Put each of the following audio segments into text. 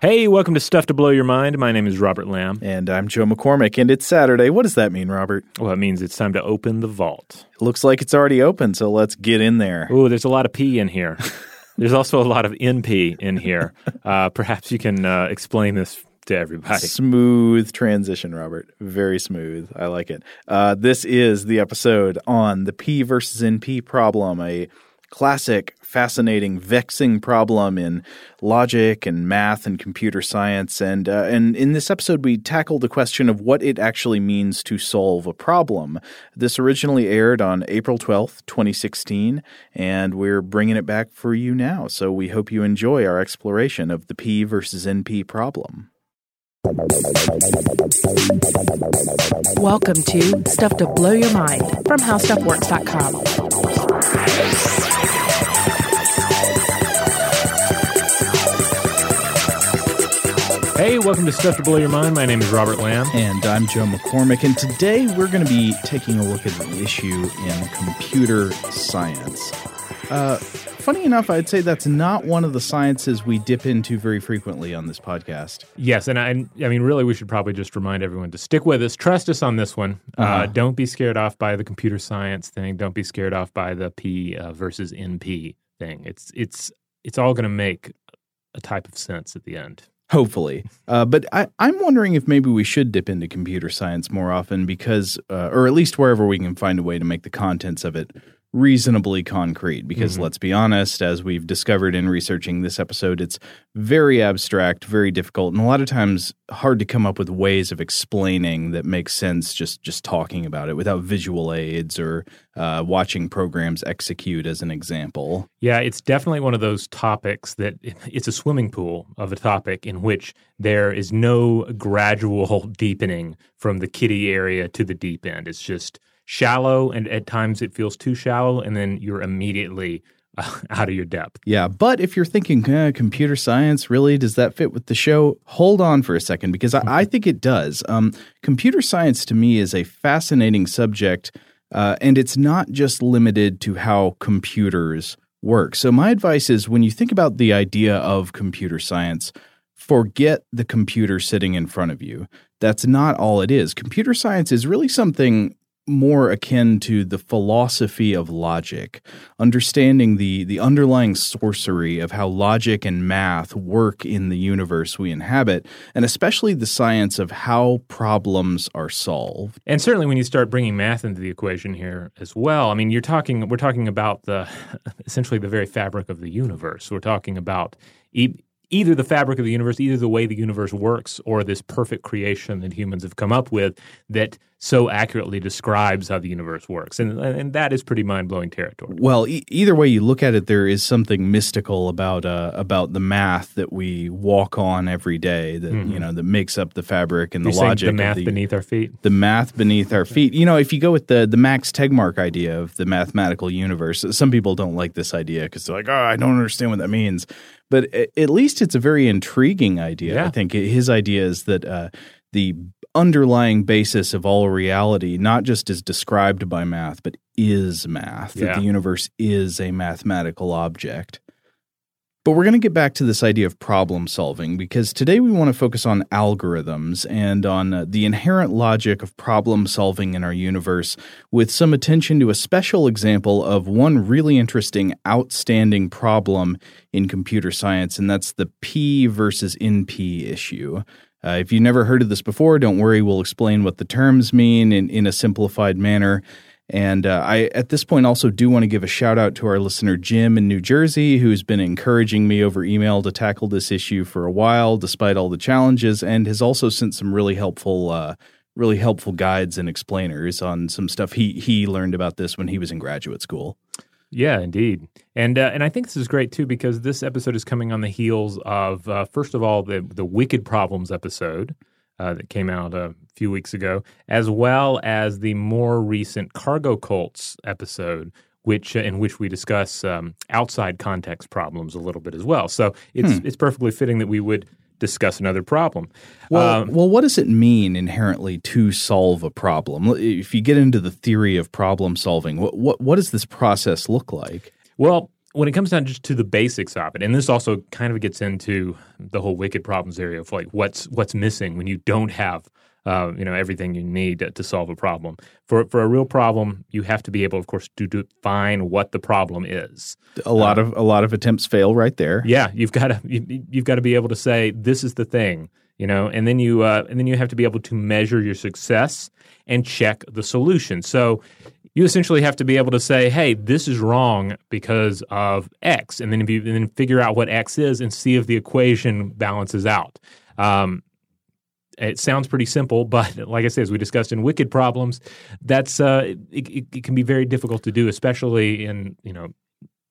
Hey, welcome to Stuff to Blow Your Mind. My name is Robert Lamb. And I'm Joe McCormick, and it's Saturday. What does that mean, Robert? Well, it means it's time to open the vault. It looks like it's already open, so let's get in there. Ooh, there's a lot of pee in here. there's also a lot of NP in here. Uh, perhaps you can uh, explain this to everybody. Smooth transition, Robert. Very smooth. I like it. Uh, this is the episode on the P versus NP problem, a classic, fascinating, vexing problem in logic and math and computer science. And uh, and in this episode, we tackle the question of what it actually means to solve a problem. This originally aired on April twelfth, twenty sixteen, and we're bringing it back for you now. So we hope you enjoy our exploration of the P versus NP problem. Welcome to Stuff to Blow Your Mind from HowStuffWorks.com. Hey, welcome to Stuff to Blow Your Mind. My name is Robert Lamb. And I'm Joe McCormick. And today we're going to be taking a look at the issue in computer science. Uh, funny enough, I'd say that's not one of the sciences we dip into very frequently on this podcast. Yes, and I, I mean, really, we should probably just remind everyone to stick with us. Trust us on this one. Uh, Uh-huh. don't be scared off by the computer science thing. Don't be scared off by the P uh, versus NP thing. It's it's it's all going to make a type of sense at the end. Hopefully. Uh, but I, I'm wondering if maybe we should dip into computer science more often because, uh, or at least wherever we can find a way to make the contents of it reasonably concrete. Because let's be honest, as we've discovered in researching this episode, it's very abstract, very difficult, and a lot of times hard to come up with ways of explaining that make sense just just talking about it without visual aids or uh, watching programs execute as an example. Yeah, it's definitely one of those topics that it's a swimming pool of a topic in which there is no gradual deepening from the kiddie area to the deep end. It's just shallow, and at times it feels too shallow, and then you're immediately uh, out of your depth. Yeah, but if you're thinking eh, computer science, really does that fit with the show? Hold on for a second because I, I think it does. Um, computer science to me is a fascinating subject, uh, and it's not just limited to how computers work. So my advice is when you think about the idea of computer science, forget the computer sitting in front of you. That's not all it is. Computer science is really something more akin to the philosophy of logic, understanding the, the underlying sorcery of how logic and math work in the universe we inhabit, and especially the science of how problems are solved. And certainly, when you start bringing math into the equation here as well, I mean, you're talking. We're talking about the essentially the very fabric of the universe. We're talking about e- either the fabric of the universe, either the way the universe works, or this perfect creation that humans have come up with that so accurately describes how the universe works. And and that is pretty mind blowing territory. Well, e- either way you look at it, there is something mystical about uh, about the math that we walk on every day. That you know that makes up the fabric and the You're saying logic. the math the, beneath our feet. the math beneath our feet. You know, if you go with the the Max Tegmark idea of the mathematical universe, some people don't like this idea because they're like, "Oh, I don't understand what that means." But at least it's a very intriguing idea. Yeah. I think his idea is that uh, the underlying basis of all reality not just is described by math, but is math. Yeah. That the universe is a mathematical object. But we're going to get back to this idea of problem solving because today we want to focus on algorithms and on uh, the inherent logic of problem solving in our universe with some attention to a special example of one really interesting, outstanding problem in computer science, and that's the P versus NP issue. Uh, if you've never heard of this before, don't worry, we'll explain what the terms mean in, in a simplified manner. And uh, I, at this point, also do want to give a shout out to our listener Jim in New Jersey, who's been encouraging me over email to tackle this issue for a while, despite all the challenges, and has also sent some really helpful, uh, really helpful guides and explainers on some stuff he he learned about this when he was in graduate school. Yeah, indeed, and uh, and I think this is great too because this episode is coming on the heels of uh, first of all the the Wicked Problems episode uh, that came out a few weeks ago, as well as the more recent Cargo Cults episode, which uh, in which we discuss um, outside context problems a little bit as well. So it's it's perfectly fitting that we would discuss another problem. Well, Um, well, what does it mean inherently to solve a problem? If you get into the theory of problem solving, what what, what does this process look like? Well, when it comes down just to the basics of it, and this also kind of gets into the whole wicked problems area of like what's what's missing when you don't have uh, you know everything you need to, to, solve a problem. For for a real problem, you have to be able, of course, to define what the problem is. A lot uh, of a lot of attempts fail right there. Yeah, you've got to you, have got to be able to say this is the thing, you know, and then you uh, and then you have to be able to measure your success and check the solution. So you essentially have to be able to say, "Hey, this is wrong because of X," and then you, and then figure out what X is and see if the equation balances out. Um, it sounds pretty simple, but like I said, as we discussed in Wicked Problems, that's uh, it, it, it can be very difficult to do, especially in you know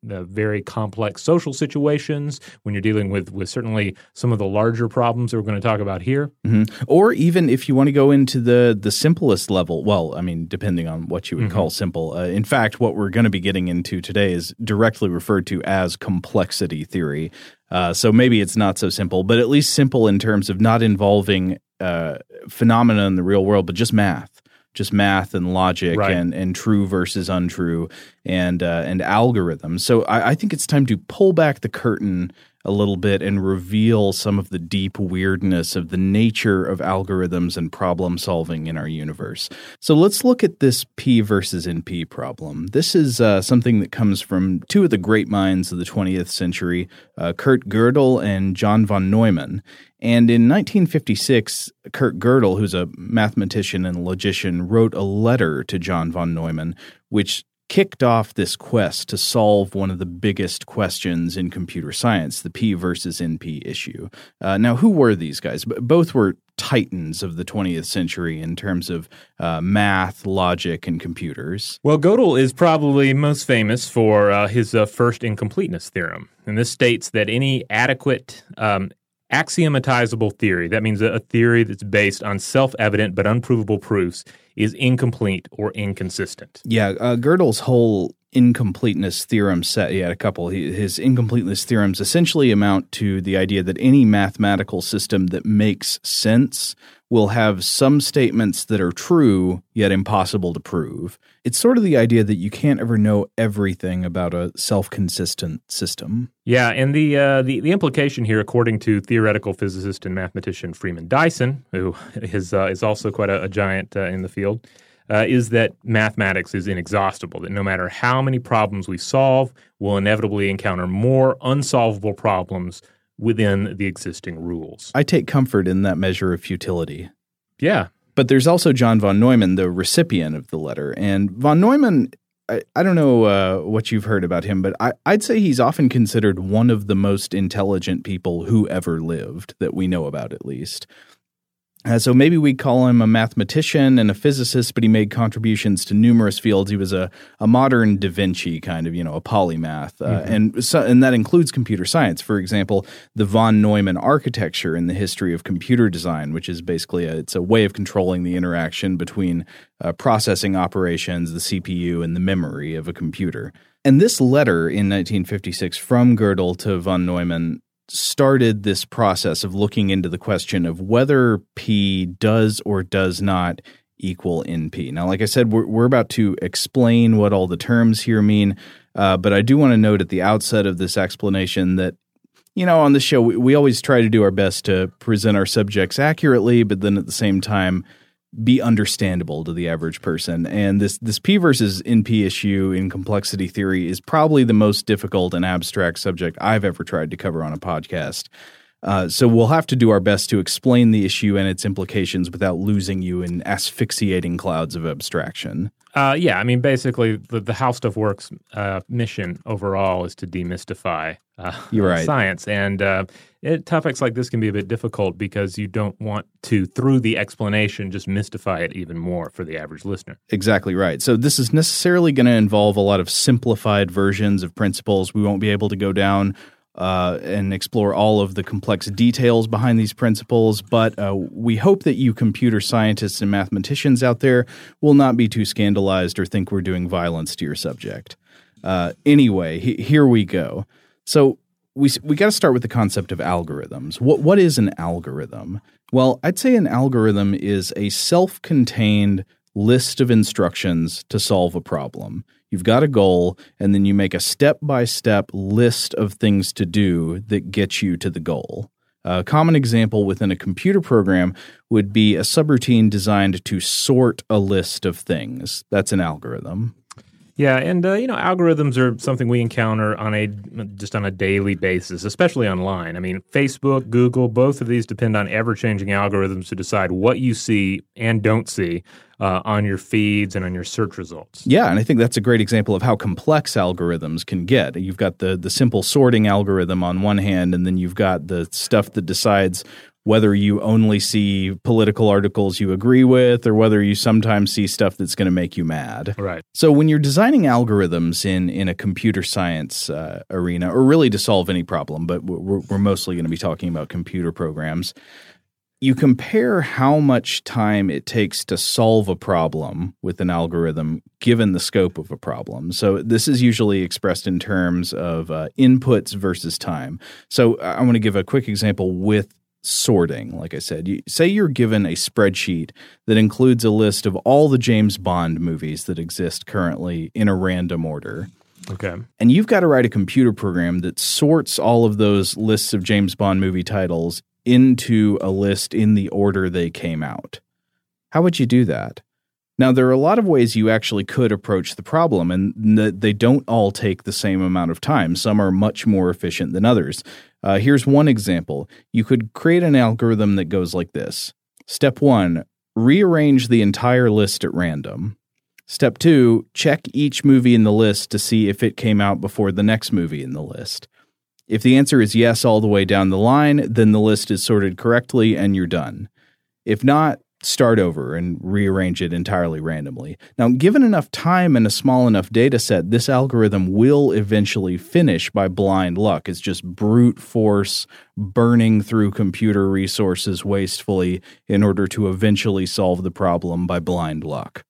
the very complex social situations when you're dealing with with certainly some of the larger problems that we're going to talk about here mm-hmm. or even if you want to go into the the simplest level well i mean depending on what you would mm-hmm. call simple uh, in fact what we're going to be getting into today is directly referred to as complexity theory uh, so maybe it's not so simple but at least simple in terms of not involving uh, phenomena in the real world but just math just math and logic right. and, and true versus untrue and uh, and algorithms. So I, I, think it's time to pull back the curtain a little bit and reveal some of the deep weirdness of the nature of algorithms and problem solving in our universe. So let's look at this P versus NP problem. This is uh, something that comes from two of the great minds of the 20th century, uh, Kurt Gödel and John von Neumann. And in 1956, Kurt Gödel, who's a mathematician and logician, wrote a letter to John von Neumann, which kicked off this quest to solve one of the biggest questions in computer science, the P versus NP issue. Uh, now, who were these guys? Both were titans of the 20th century in terms of uh, math, logic, and computers. Well, Gödel is probably most famous for uh, his uh, first incompleteness theorem. And this states that any adequate um, axiomatizable theory, that means a theory that's based on self evident but unprovable proofs, is incomplete or inconsistent. Yeah, uh, Gödel's whole incompleteness theorem set, he had a couple. His incompleteness theorems essentially amount to the idea that any mathematical system that makes sense will have some statements that are true yet impossible to prove. It's sort of the idea that you can't ever know everything about a self-consistent system. Yeah, and the uh, the, the implication here, according to theoretical physicist and mathematician Freeman Dyson, who is uh, is also quite a, a giant uh, in the field, uh, is that mathematics is inexhaustible. That no matter how many problems we solve, we'll inevitably encounter more unsolvable problems within the existing rules. I take comfort in that measure of futility. Yeah. But there's also John von Neumann, the recipient of the letter. And von Neumann, I, I don't know uh, what you've heard about him, but I, I'd say he's often considered one of the most intelligent people who ever lived, that we know about at least. Uh, so maybe we call him a mathematician and a physicist, but he made contributions to numerous fields. He was a, a modern Da Vinci kind of, you know, a polymath, uh, mm-hmm. and so, and that includes computer science. For example, the von Neumann architecture in the history of computer design, which is basically a, it's a way of controlling the interaction between uh, processing operations, the CPU, and the memory of a computer. And this letter in 1956 from Gödel to von Neumann started this process of looking into the question of whether P does or does not equal NP. Now, like I said, we're, we're about to explain what all the terms here mean, uh, but I do want to note at the outset of this explanation that you know, on the show, we, we always try to do our best to present our subjects accurately, but then at the same time, be understandable to the average person. And this this P versus NP issue in complexity theory is probably the most difficult and abstract subject I've ever tried to cover on a podcast. Uh, so we'll have to do our best to explain the issue and its implications without losing you in asphyxiating clouds of abstraction. Uh, yeah, I mean, basically, the, the How Stuff Works uh, mission overall is to demystify uh, right. science, and uh, it, topics like this can be a bit difficult because you don't want to, through the explanation, just mystify it even more for the average listener. Exactly right. So this is necessarily going to involve a lot of simplified versions of principles. We won't be able to go down uh, and explore all of the complex details behind these principles. But uh, we hope that you computer scientists and mathematicians out there will not be too scandalized or think we're doing violence to your subject. Uh, anyway, he, here we go. So we we got to start with the concept of algorithms. What what is an algorithm? Well, I'd say an algorithm is a self-contained list of instructions to solve a problem. You've got a goal, and then you make a step by step list of things to do that get you to the goal. A common example within a computer program would be a subroutine designed to sort a list of things. That's an algorithm. Yeah, and uh, you know, algorithms are something we encounter on a just on a daily basis, especially online. I mean, Facebook, Google, both of these depend on ever-changing algorithms to decide what you see and don't see uh, on your feeds and on your search results. Yeah, and I think that's a great example of how complex algorithms can get. You've got the the simple sorting algorithm on one hand, and then you've got the stuff that decides whether you only see political articles you agree with or whether you sometimes see stuff that's going to make you mad. Right. So when you're designing algorithms in in a computer science uh, arena, or really to solve any problem, but we're, we're mostly going to be talking about computer programs. You compare how much time it takes to solve a problem with an algorithm given the scope of a problem. So, this is usually expressed in terms of uh, inputs versus time. So, I want to give a quick example with sorting. Like I said, you, say you're given a spreadsheet that includes a list of all the James Bond movies that exist currently in a random order. Okay. And you've got to write a computer program that sorts all of those lists of James Bond movie titles into a list in the order they came out. How would you do that? Now, there are a lot of ways you actually could approach the problem, and they don't all take the same amount of time. Some are much more efficient than others. Uh, here's one example you could create an algorithm that goes like this Step one, rearrange the entire list at random. Step two, check each movie in the list to see if it came out before the next movie in the list. If the answer is yes all the way down the line, then the list is sorted correctly and you're done. If not, start over and rearrange it entirely randomly. Now, given enough time and a small enough data set, this algorithm will eventually finish by blind luck. It's just brute force burning through computer resources wastefully in order to eventually solve the problem by blind luck.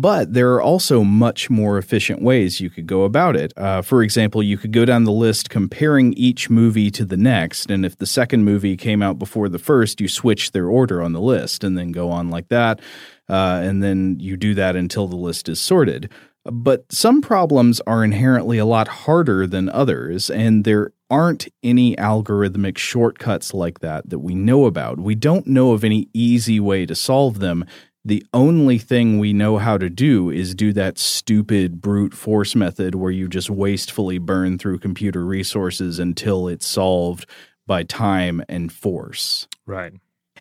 But there are also much more efficient ways you could go about it. Uh, for example, you could go down the list comparing each movie to the next, and if the second movie came out before the first, you switch their order on the list and then go on like that. Uh, and then you do that until the list is sorted. But some problems are inherently a lot harder than others, and there aren't any algorithmic shortcuts like that that we know about. We don't know of any easy way to solve them the only thing we know how to do is do that stupid brute force method where you just wastefully burn through computer resources until it's solved by time and force. Right.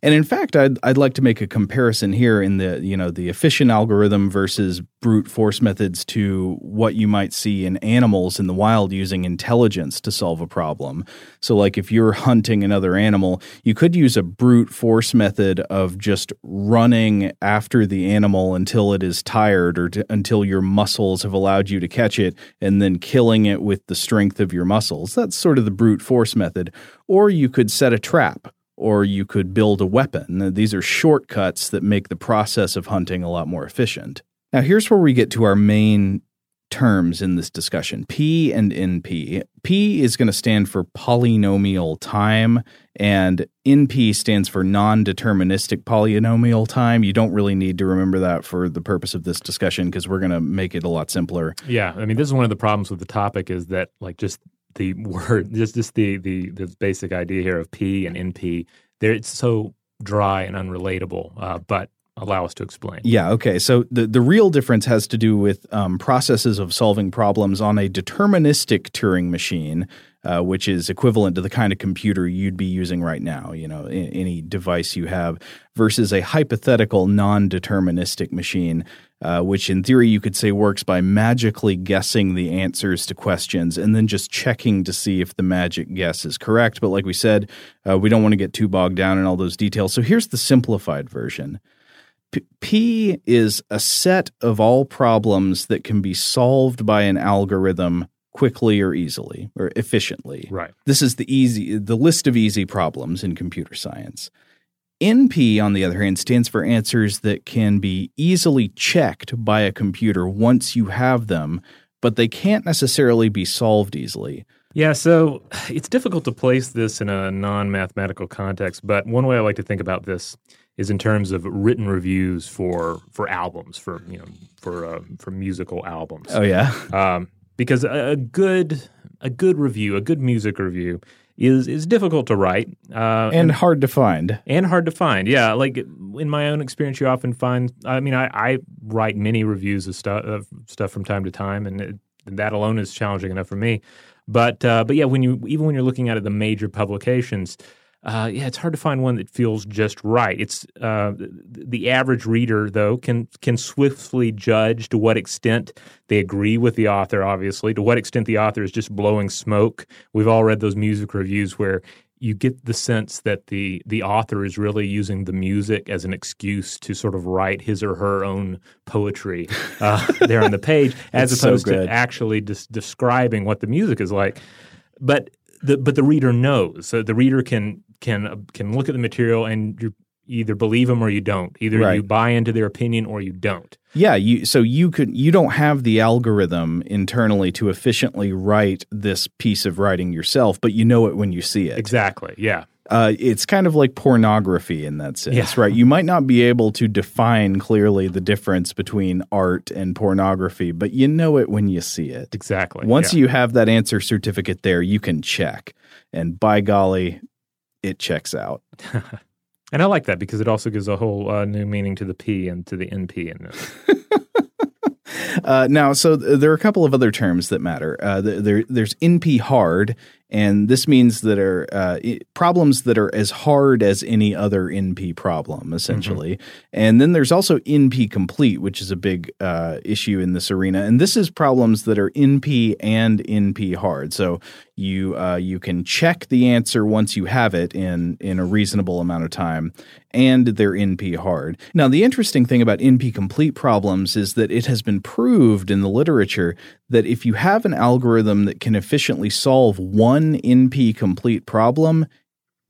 And in fact, I'd I'd like to make a comparison here in the you know the efficient algorithm versus brute force methods to what you might see in animals in the wild using intelligence to solve a problem. So like if you're hunting another animal, you could use a brute force method of just running after the animal until it is tired or to, until your muscles have allowed you to catch it and then killing it with the strength of your muscles. That's sort of the brute force method. Or you could set a trap or you could build a weapon. These are shortcuts that make the process of hunting a lot more efficient. Now, here's where we get to our main terms in this discussion P and NP. P is going to stand for polynomial time, and NP stands for non deterministic polynomial time. You don't really need to remember that for the purpose of this discussion because we're going to make it a lot simpler. Yeah. I mean, this is one of the problems with the topic is that, like, just the word, just just the the the basic idea here of P and NP. There, it's so dry and unrelatable. Uh, but allow us to explain. Yeah. Okay. So the the real difference has to do with um, processes of solving problems on a deterministic Turing machine. Uh, which is equivalent to the kind of computer you'd be using right now, you know, any device you have, versus a hypothetical non-deterministic machine uh, which in theory you could say works by magically guessing the answers to questions and then just checking to see if the magic guess is correct. But like we said, uh, we don't want to get too bogged down in all those details. So here's the simplified version. P-, P is a set of all problems that can be solved by an algorithm quickly or easily or efficiently. Right. This is the easy the list of easy problems in computer science. NP, on the other hand, stands for answers that can be easily checked by a computer once you have them, but they can't necessarily be solved easily. Yeah, so it's difficult to place this in a non mathematical context, but one way I like to think about this is in terms of written reviews for for albums for you know for uh, for musical albums. Oh yeah. Um, because a, a good a good review, a good music review, is is difficult to write uh, and hard to find. and hard to find. Yeah, like in my own experience, you often find. I mean, I, I write many reviews of stuff of stuff from time to time, and it, that alone is challenging enough for me. But uh, but yeah, when you even when you're looking at it, the major publications, uh, yeah, it's hard to find one that feels just right. It's uh, the average reader though can can swiftly judge to what extent they agree with the author. Obviously, to what extent the author is just blowing smoke. We've all read those music reviews where you get the sense that the the author is really using the music as an excuse to sort of write his or her own poetry uh, there on the page, as It's so opposed to actually des- describing what the music is like. But the but the reader knows. So the reader can can can look at the material and you either believe them or you don't. Either Right. you buy into their opinion or you don't. Yeah, you so you could you don't have the algorithm internally to efficiently write this piece of writing yourself, but you know it when you see it. Exactly. Yeah. Uh, it's kind of like pornography in that sense, Yeah. right? You might not be able to define clearly the difference between art and pornography, but you know it when you see it. Exactly. Once yeah. you have that answer certificate there, you can check, and by golly, it checks out. and I like that because it also gives a whole uh, new meaning to the P and to the NP in this. Uh, now, so th- there are a couple of other terms that matter. Uh, th- there, there's NP hard, and this means that are uh, problems that are as hard as any other NP problem, essentially. And then there's also NP complete, which is a big uh, issue in this arena. And this is problems that are NP and NP hard. So you uh, you can check the answer once you have it in in a reasonable amount of time, and they're NP hard. Now, the interesting thing about NP complete problems is that it has been proved in the literature that if you have an algorithm that can efficiently solve one NP complete problem,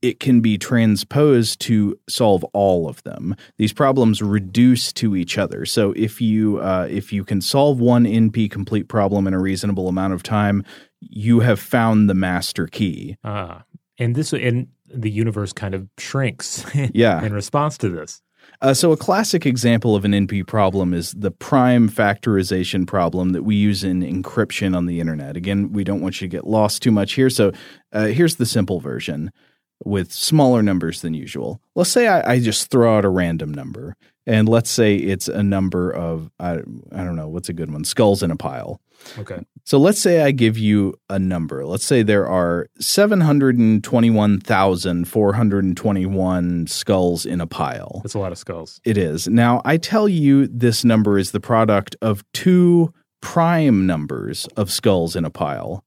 it can be transposed to solve all of them. These problems reduce to each other. So if you uh, if you can solve one NP complete problem in a reasonable amount of time, you have found the master key. Ah, and this and the universe kind of shrinks Yeah. in response to this. Uh, so a classic example of an NP problem is the prime factorization problem that we use in encryption on the internet. Again, we don't want you to get lost too much here. So uh, here's the simple version with smaller numbers than usual. Let's say I, I just throw out a random number, and let's say it's a number of I, I don't know what's a good one skulls in a pile. Okay. So let's say I give you a number. Let's say there are 721,421 skulls in a pile. That's a lot of skulls. It is. Now, I tell you this number is the product of two prime numbers of skulls in a pile,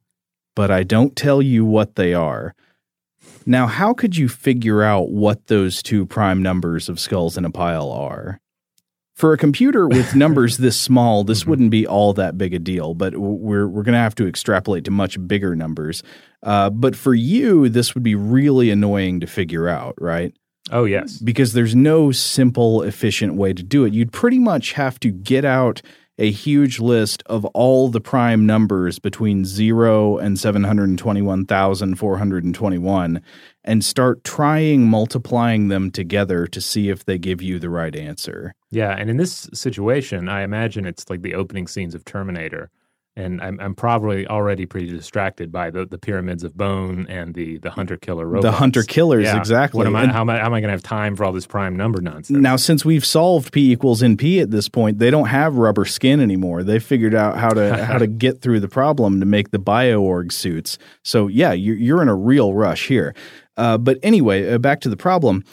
but I don't tell you what they are. Now, how could you figure out what those two prime numbers of skulls in a pile are? For a computer with numbers this small, this wouldn't be all that big a deal, but we're, we're going to have to extrapolate to much bigger numbers. Uh, but for you, this would be really annoying to figure out, right? Oh yes. because there's no simple, efficient way to do it. You'd pretty much have to get out a huge list of all the prime numbers between 0 and 721,421 and start trying multiplying them together to see if they give you the right answer. Yeah, and in this situation, I imagine it's like the opening scenes of Terminator, and I'm, I'm probably already pretty distracted by the, the pyramids of bone and the the hunter killer robots. The hunter killers, Yeah. exactly. What am I, And- how am I, how am I going to have time for all this prime number nonsense? Now, since we've solved P equals NP at this point, they don't have rubber skin anymore. They figured out how to how to get through the problem to make the bioorg suits. So yeah, you're, you're in a real rush here. Uh, but anyway, uh, back to the problem.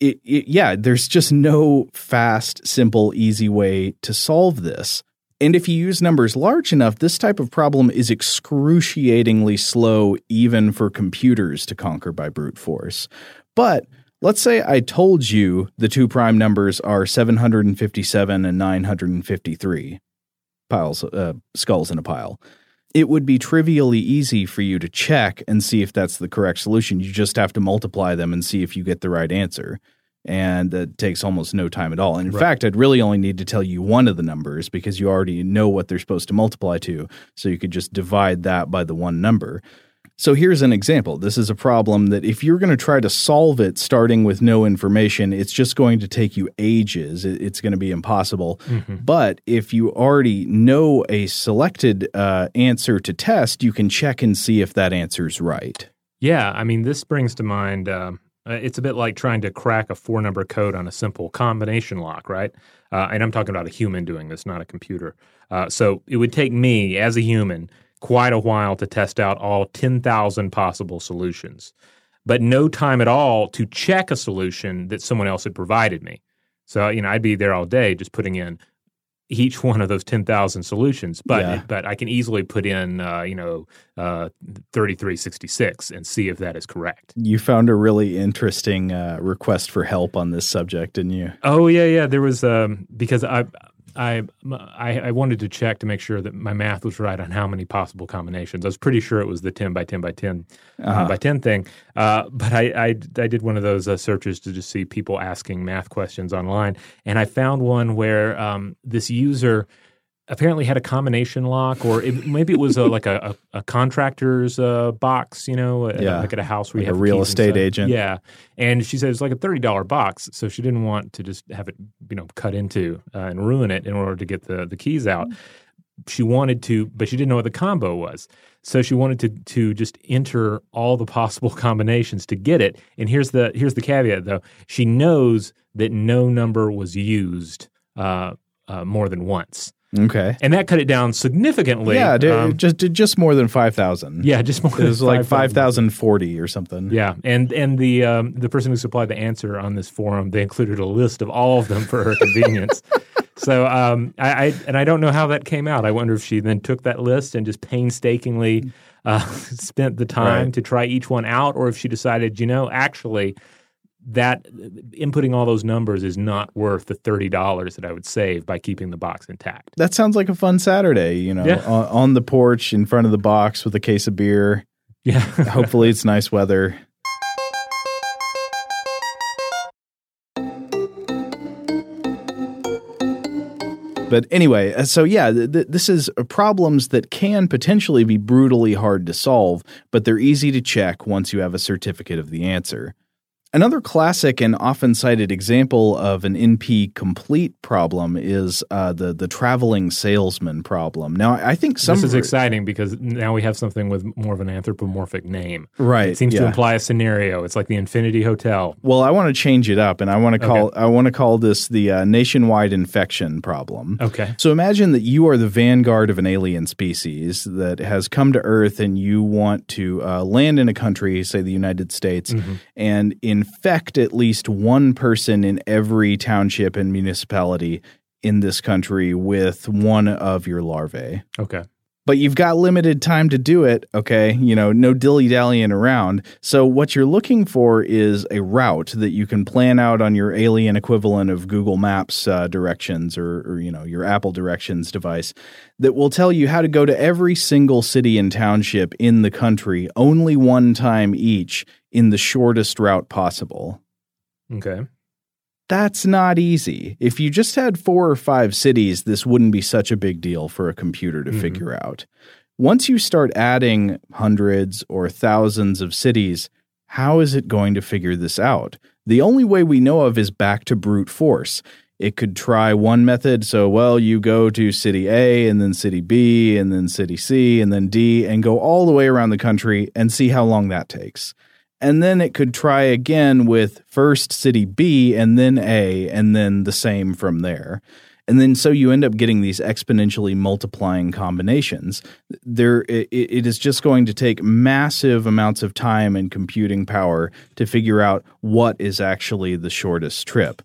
It, it, yeah, there's just no fast, simple, easy way to solve this. And if you use numbers large enough, this type of problem is excruciatingly slow, even for computers to conquer by brute force. But let's say I told you the two prime numbers are 757 and 953 piles, uh, skulls in a pile. It would be trivially easy for you to check and see if that's the correct solution. You just have to multiply them and see if you get the right answer. And that takes almost no time at all. And in Right. fact, I'd really only need to tell you one of the numbers because you already know what they're supposed to multiply to. So you could just divide that by the one number. So here's an example. This is a problem that if you're going to try to solve it starting with no information, it's just going to take you ages. It's going to be impossible. Mm-hmm. But if you already know a selected uh, answer to test, you can check and see if that answer's right. Yeah, I mean, this brings to mind. Um, uh, it's a bit like trying to crack a four-number code on a simple combination lock, right? Uh, and I'm talking about a human doing this, not a computer. Uh, so it would take me as a human quite a while to test out all 10,000 possible solutions, but no time at all to check a solution that someone else had provided me. So, you know, I'd be there all day just putting in each one of those 10,000 solutions, but yeah. but I can easily put in uh, you know uh, 3366 and see if that is correct. You found a really interesting uh, request for help on this subject, didn't you? Oh yeah, yeah. There was um, because I I, I, I wanted to check to make sure that my math was right on how many possible combinations. I was pretty sure it was the ten by ten by 10 uh, uh-huh. uh, by ten thing, uh, but I, I, I did one of those uh, searches to just see people asking math questions online, and I found one where um, this user apparently had a combination lock, or it, maybe it was a, like a, a, a contractor's uh, box, you know, yeah. like at a house where like you have a real estate agent. Yeah, and she said it's like a thirty dollar box, so she didn't want to just have it, you know, cut into uh, and ruin it in order to get the the keys out. She wanted to, but she didn't know what the combo was. So she wanted to to just enter all the possible combinations to get it. And here's the here's the caveat though: she knows that no number was used uh, uh, more than once. Okay. And that cut it down significantly. Yeah, um, just just more than 5,000. Yeah, just more It was like 5,040 or something. Yeah. And and the um, the person who supplied the answer on this forum, they included a list of all of them for her convenience. so um, I, I, and I don't know how that came out. I wonder if she then took that list and just painstakingly uh, spent the time right. to try each one out, or if she decided, you know, actually that inputting all those numbers is not worth the $30 that I would save by keeping the box intact. That sounds like a fun Saturday, you know, yeah. on, on the porch in front of the box with a case of beer. Yeah. Hopefully it's nice weather. But anyway, uh, so yeah, th- th- this is problems that can potentially be brutally hard to solve, but they're easy to check once you have a certificate of the answer. Another classic and often cited example of an NP complete problem is uh, the the traveling salesman problem. Now, I think some this is exciting because now we have something with more of an anthropomorphic name. Right, it seems yeah. to imply a scenario. It's like the Infinity Hotel. Well, I want to change it up, and I want to call okay. I want to call this the uh, nationwide infection problem. Okay. So imagine that you are the vanguard of an alien species that has come to Earth, and you want to uh, land in a country, say the United States, mm-hmm. and in infect at least one person in every township and municipality in this country with one of your larvae. Okay. But you've got limited time to do it, okay? You know, no dilly dallying around. So, what you're looking for is a route that you can plan out on your alien equivalent of Google Maps uh, directions or, or, you know, your Apple directions device that will tell you how to go to every single city and township in the country only one time each in the shortest route possible. Okay. That's not easy. If you just had four or five cities, this wouldn't be such a big deal for a computer to mm-hmm. figure out. Once you start adding hundreds or thousands of cities, how is it going to figure this out? The only way we know of is back to brute force. It could try one method. So, well, you go to city A and then city B and then city C and then D and go all the way around the country and see how long that takes and then it could try again with first city B and then A and then the same from there. And then so you end up getting these exponentially multiplying combinations. There it, it is just going to take massive amounts of time and computing power to figure out what is actually the shortest trip.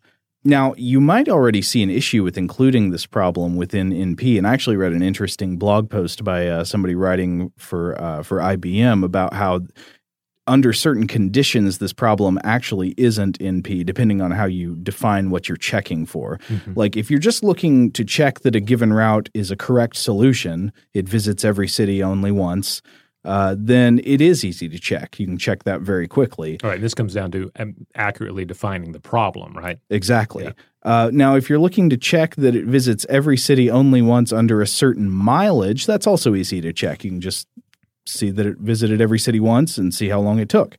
Now, you might already see an issue with including this problem within NP, and I actually read an interesting blog post by uh, somebody writing for uh, for IBM about how under certain conditions, this problem actually isn't NP, depending on how you define what you're checking for. Mm-hmm. Like, if you're just looking to check that a given route is a correct solution, it visits every city only once. Uh, then it is easy to check. You can check that very quickly. All right. This comes down to um, accurately defining the problem, right? Exactly. Yeah. Uh, now, if you're looking to check that it visits every city only once under a certain mileage, that's also easy to check. You can just see that it visited every city once and see how long it took.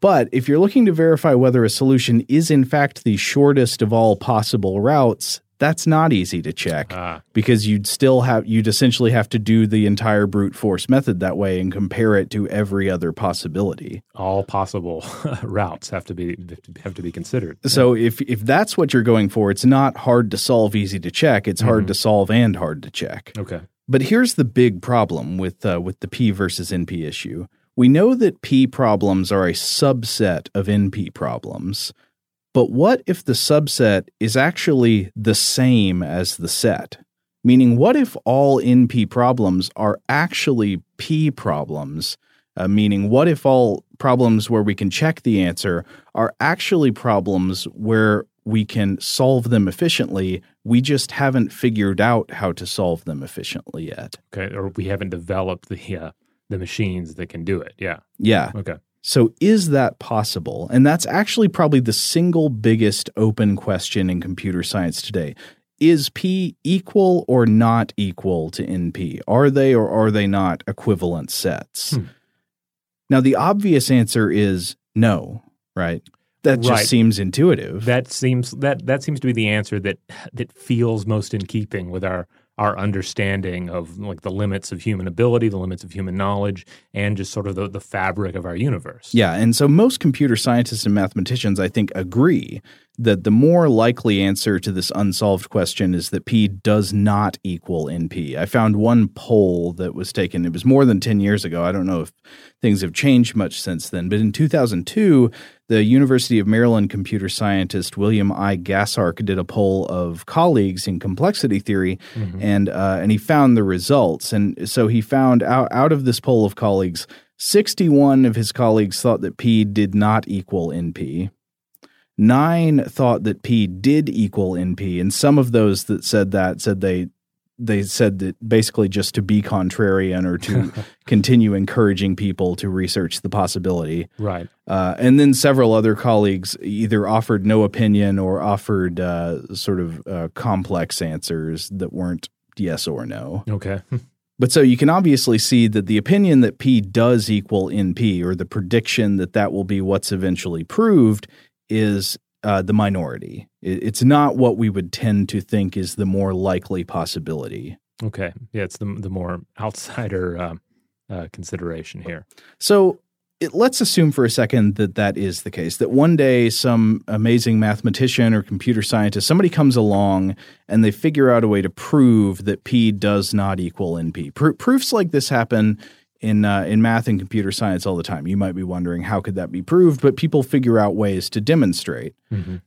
But if you're looking to verify whether a solution is in fact the shortest of all possible routes, that's not easy to check Ah. because you'd still have you'd essentially have to do the entire brute force method that way and compare it to every other possibility. All possible routes have to be have to be considered. So if if that's what you're going for, it's not hard to solve, easy to check. It's hard to solve and hard to check. Okay. But here's the big problem with uh, with the P versus NP issue. We know that P problems are a subset of NP problems. But what if the subset is actually the same as the set? Meaning, what if all NP problems are actually P problems? Uh, meaning, what if all problems where we can check the answer are actually problems where we can solve them efficiently? We just haven't figured out how to solve them efficiently yet. Okay. Or we haven't developed the uh, the machines that can do it. Yeah. Yeah. Okay. So, is that possible? And that's actually probably the single biggest open question in computer science today. Is P equal or not equal to NP? Are they or are they not equivalent sets? Hmm. Now, the obvious answer is no, right? That just Right. seems intuitive. That seems that that seems to be the answer that that feels most in keeping with our our understanding of like the limits of human ability, the limits of human knowledge, and just sort of the, the fabric of our universe. Yeah, and so most computer scientists and mathematicians, I think, agree that the more likely answer to this unsolved question is that P does not equal NP. I found one poll that was taken, it was more than 10 years ago. I don't know if things have changed much since then, but in 2002, the University of Maryland computer scientist William I. Gasarch did a poll of colleagues in complexity theory, and uh, and he found the results. And so he found out out of this poll of colleagues, 61 of his colleagues thought that P did not equal NP. Nine thought that P did equal NP, and some of those that said that said they they said that basically just to be contrarian or to continue encouraging people to research the possibility. Right. Uh, and then several other colleagues either offered no opinion or offered uh, sort of uh, complex answers that weren't yes or no. Okay. But so you can obviously see that the opinion that P does equal NP, or the prediction that that will be what's eventually proved, is uh, the minority. It's not what we would tend to think is the more likely possibility. Okay. Yeah, it's the the more outsider um, uh, consideration here. So it, let's assume for a second that that is the case. That one day some amazing mathematician or computer scientist, somebody comes along and they figure out a way to prove that p does not equal np. Pro- proofs like this happen in uh, in math and computer science all the time. You might be wondering how could that be proved, but people figure out ways to demonstrate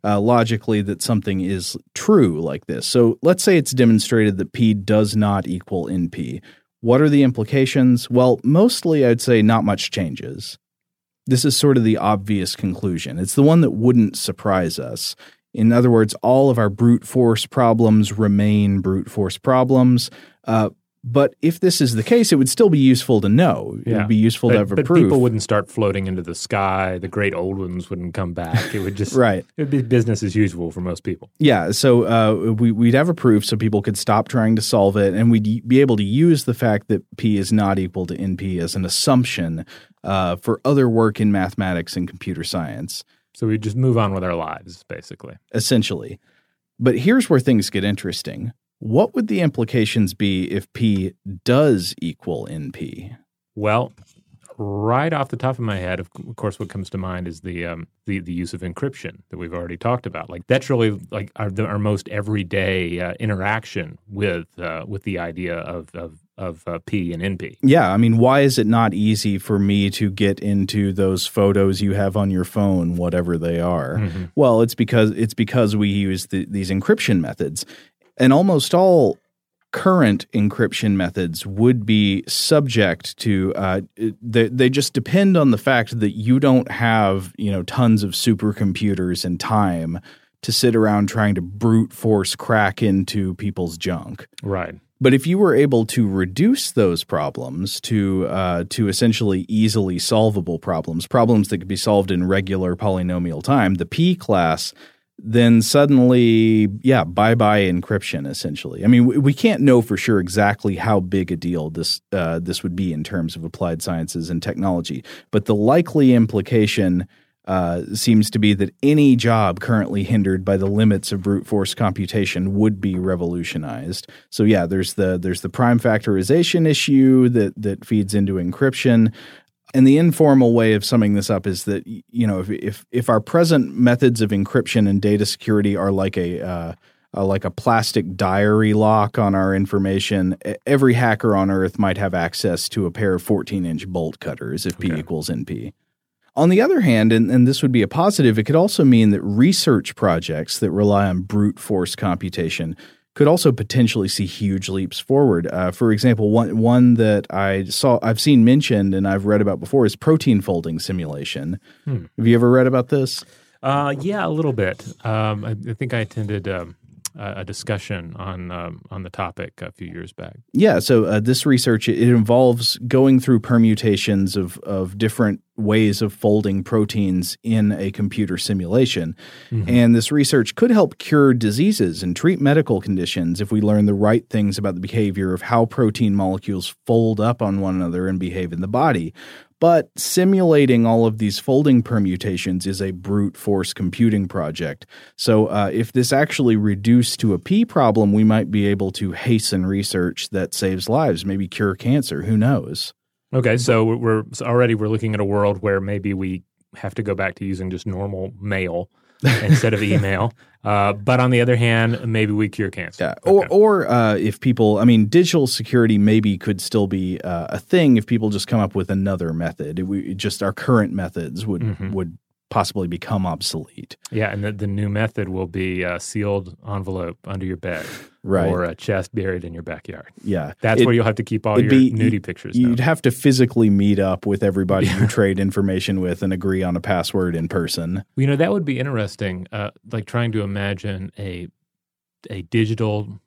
uh, logically that something is true like this. So let's say it's demonstrated that p does not equal np. What are the implications? Well, mostly I'd say not much changes. This is sort of the obvious conclusion. It's the one that wouldn't surprise us. In other words, all of our brute force problems remain brute force problems. Uh, but if this is the case, it would still be useful to know. It Yeah. would be useful but, to have a but proof. people wouldn't start floating into the sky. The great old ones wouldn't come back. It would just Right. It would be business as usual for most people. Yeah, so uh, we, we'd have a proof so people could stop trying to solve it, and we'd be able to use the fact that P is not equal to NP as an assumption uh, for other work in mathematics and computer science, So we just move on with our lives, basically. essentially. But here's where things get interesting. What would the implications be if P does equal NP? Well, right off the top of my head, of course, what comes to mind is the um, the the use of encryption that we've already talked about. Like that's really like our the, our most everyday uh, interaction with uh, with the idea of of of uh, P and NP. Yeah, I mean, why is it not easy for me to get into those photos you have on your phone, whatever they are? Well, it's because it's because we use the, these encryption methods, and almost all current encryption methods would be subject to. Uh, they they just depend on the fact that you don't have you know tons of supercomputers and time to sit around trying to brute force crack into people's junk. Right. But if you were able to reduce those problems to uh, to essentially easily solvable problems, problems that could be solved in regular polynomial time, the P class then suddenly, yeah, bye bye encryption. Essentially, I mean, we, we, can't know for sure exactly how big a deal this uh, this would be in terms of applied sciences and technology, but the likely implication. Uh, seems to be that any job currently hindered by the limits of brute force computation would be revolutionized. So yeah, there's the there's the prime factorization issue that that feeds into encryption. And the informal way of summing this up is that you know if if, if our present methods of encryption and data security are like a uh, uh, like a plastic diary lock on our information, every hacker on Earth might have access to a pair of 14 inch bolt cutters if P equals NP. On the other hand, and, and this would be a positive, it could also mean that research projects that rely on brute force computation could also potentially see huge leaps forward. Uh, for example, one one that I saw I've seen mentioned and I've read about before is protein folding simulation. Hmm. Have you ever read about this? Uh, yeah, a little bit. Um, I, I, think I attended um, a discussion on um, on the topic a few years back. Yeah, so uh, this research it involves going through permutations of of different ways of folding proteins in a computer simulation. Mm-hmm. And this research could help cure diseases and treat medical conditions if we learn the right things about the behavior of how protein molecules fold up on one another and behave in the body. But simulating all of these folding permutations is a brute force computing project. So, uh, if this actually reduced to a P problem, we might be able to hasten research that saves lives, maybe cure cancer. Who knows? Okay, so we're already we're looking at a world where maybe we have to go back to using just normal mail instead of email. Uh, but on the other hand, maybe we cure cancer. Yeah. Or, okay. or uh, if people, I mean, digital security maybe could still be uh, a thing if people just come up with another method. It, we, just our current methods would mm-hmm. would possibly become obsolete. Yeah, and the, the new method will be a sealed envelope under your bed, right. or a chest buried in your backyard. Yeah, that's it, where you'll have to keep all your be, nudie pictures. You'd have to physically meet up with everybody you trade information with and agree on a password in person. You know that would be interesting. Uh, like trying to imagine a a digital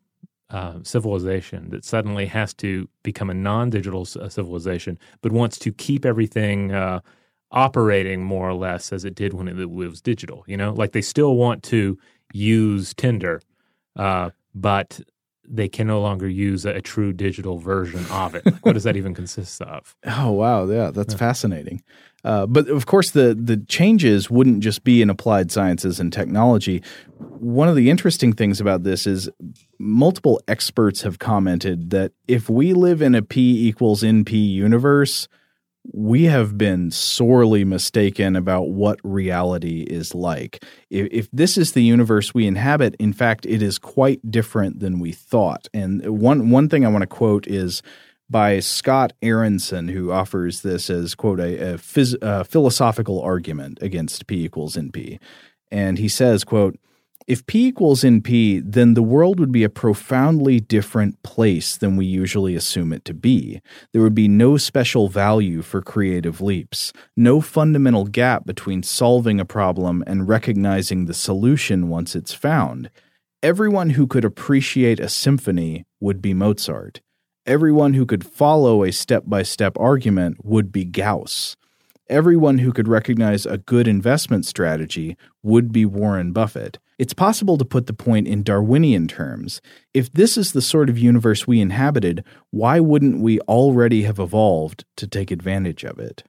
uh, civilization that suddenly has to become a non-digital uh, civilization, but wants to keep everything. Uh, operating more or less as it did when it was digital. You know, like they still want to use Tinder, uh, but they can no longer use a, a true digital version of it. Like, what does that even consist of? Oh wow, yeah, that's yeah. fascinating. Uh, but of course, the the changes wouldn't just be in applied sciences and technology. One of the interesting things about this is multiple experts have commented that if we live in a p equals np universe, we have been sorely mistaken about what reality is like. If, if, this is the universe we inhabit, in fact, it is quite different than we thought. And one one thing I want to quote is by Scott Aaronson, who offers this as quote a, a, phys, a philosophical argument against P equals NP, and he says quote if P equals NP, then the world would be a profoundly different place than we usually assume it to be. There would be no special value for creative leaps, no fundamental gap between solving a problem and recognizing the solution once it's found. Everyone who could appreciate a symphony would be Mozart. Everyone who could follow a step by step argument would be Gauss everyone who could recognize a good investment strategy would be Warren Buffett. It's possible to put the point in Darwinian terms. If this is the sort of universe we inhabited, why wouldn't we already have evolved to take advantage of it?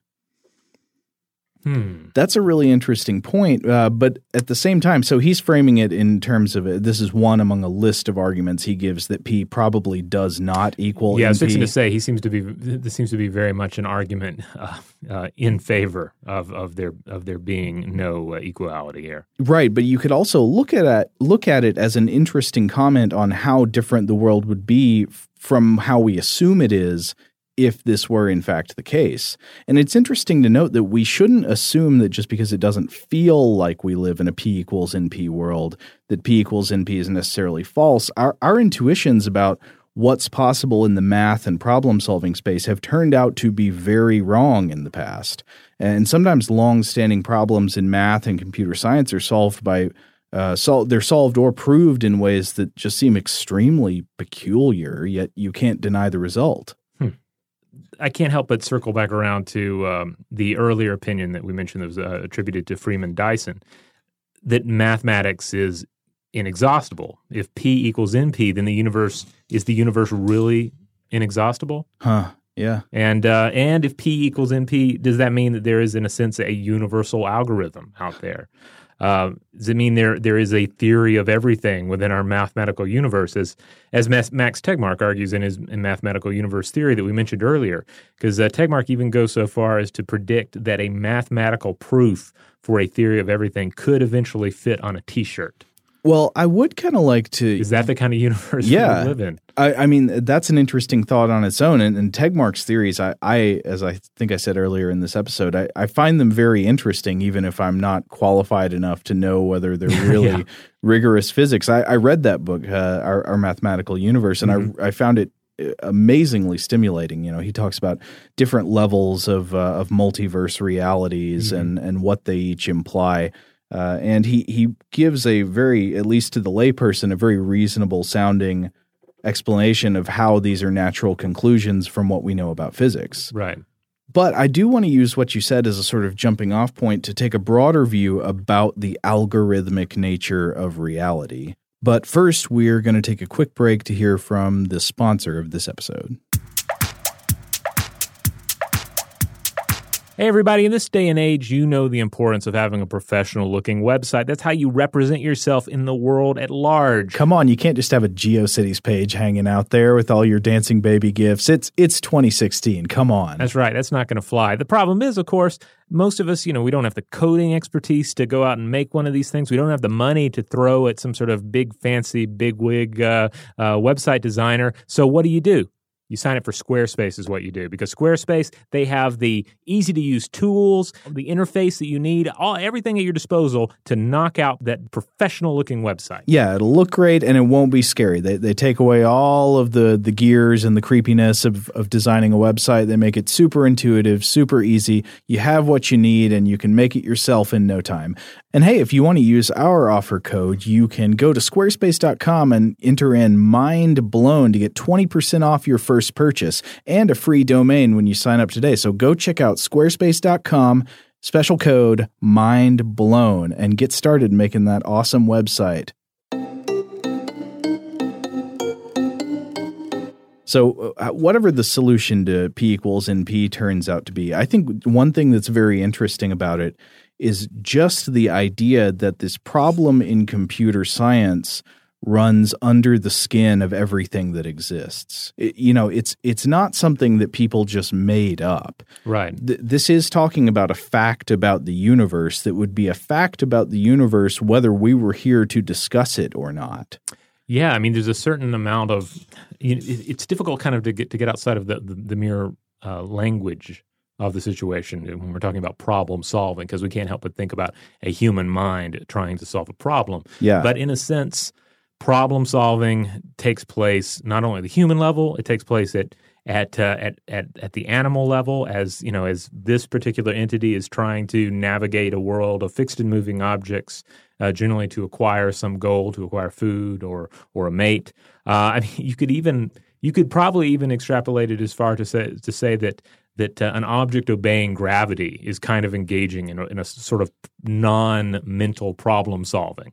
Hmm. That's a really interesting point. Uh, but at the same time, so he's framing it in terms of. This is one among a list of arguments he gives that P probably does not equal. Yeah, I was fixing to say he seems to be. This seems to be very much an argument uh, uh, in favor of, of there of there being no uh, equality here. Right, but you could also look at it, look at it as an interesting comment on how different the world would be from how we assume it is if this were in fact the case. And it's interesting to note that we shouldn't assume that just because it doesn't feel like we live in a P equals NP world, that P equals NP is necessarily false. Our, our intuitions about what's possible in the math and problem solving space have turned out to be very wrong in the past. And sometimes long standing problems in math and computer science are solved by uh, they're solved or proved in ways that just seem extremely peculiar, yet you can't deny the result. I can't help but circle back around to um, the earlier opinion that we mentioned that was uh, attributed to Freeman Dyson. that mathematics is inexhaustible. If P equals NP, then the universe is the universe really inexhaustible? Huh. Yeah. And uh, and if P equals NP, does that mean that there is, in a sense, a universal algorithm out there? Uh, does it mean there there is a theory of everything within our mathematical universe, as as Max Tegmark argues in his in mathematical universe theory that we mentioned earlier? Because uh, Tegmark even goes so far as to predict that a mathematical proof for a theory of everything could eventually fit on a T-shirt. Well, I would kind of like to. Is that the kind of universe yeah, we live in? I, I, mean, that's an interesting thought on its own. And, and Tegmark's theories, I, I, as I think I said earlier in this episode, I, I, find them very interesting, even if I'm not qualified enough to know whether they're really yeah. rigorous physics. I, I, read that book, uh, our, our, Mathematical Universe, and mm-hmm. I, I found it uh, amazingly stimulating. You know, he talks about different levels of uh, of multiverse realities mm-hmm. and and what they each imply. Uh, and he he gives a very, at least to the layperson, a very reasonable sounding explanation of how these are natural conclusions from what we know about physics. Right. But I do want to use what you said as a sort of jumping off point to take a broader view about the algorithmic nature of reality. But first, we're going to take a quick break to hear from the sponsor of this episode. Hey, everybody, in this day and age, you know the importance of having a professional looking website. That's how you represent yourself in the world at large. Come on, you can't just have a GeoCities page hanging out there with all your dancing baby gifts. It's it's 2016. Come on. That's right. That's not going to fly. The problem is, of course, most of us, you know, we don't have the coding expertise to go out and make one of these things. We don't have the money to throw at some sort of big, fancy, big wig uh, uh, website designer. So what do you do? You sign up for Squarespace is what you do because Squarespace they have the easy to use tools, the interface that you need, all everything at your disposal to knock out that professional looking website. Yeah, it'll look great and it won't be scary. They they take away all of the the gears and the creepiness of of designing a website. They make it super intuitive, super easy. You have what you need and you can make it yourself in no time. And hey, if you want to use our offer code, you can go to squarespace.com and enter in mind blown to get 20% off your first purchase and a free domain when you sign up today. So go check out squarespace.com, special code mind blown, and get started making that awesome website. So, uh, whatever the solution to P equals NP turns out to be, I think one thing that's very interesting about it is just the idea that this problem in computer science runs under the skin of everything that exists. It, you know, it's it's not something that people just made up. Right. Th- this is talking about a fact about the universe that would be a fact about the universe whether we were here to discuss it or not. Yeah, I mean, there's a certain amount of. You know, it's difficult, kind of, to get to get outside of the the, the mere uh, language of the situation when we're talking about problem solving because we can't help but think about a human mind trying to solve a problem. Yeah. But in a sense, problem solving takes place not only at the human level, it takes place at at, uh, at at at the animal level as you know as this particular entity is trying to navigate a world of fixed and moving objects uh, generally to acquire some goal to acquire food or or a mate. Uh, I mean you could even you could probably even extrapolate it as far to say to say that that uh, an object obeying gravity is kind of engaging in a, in a sort of non-mental problem solving.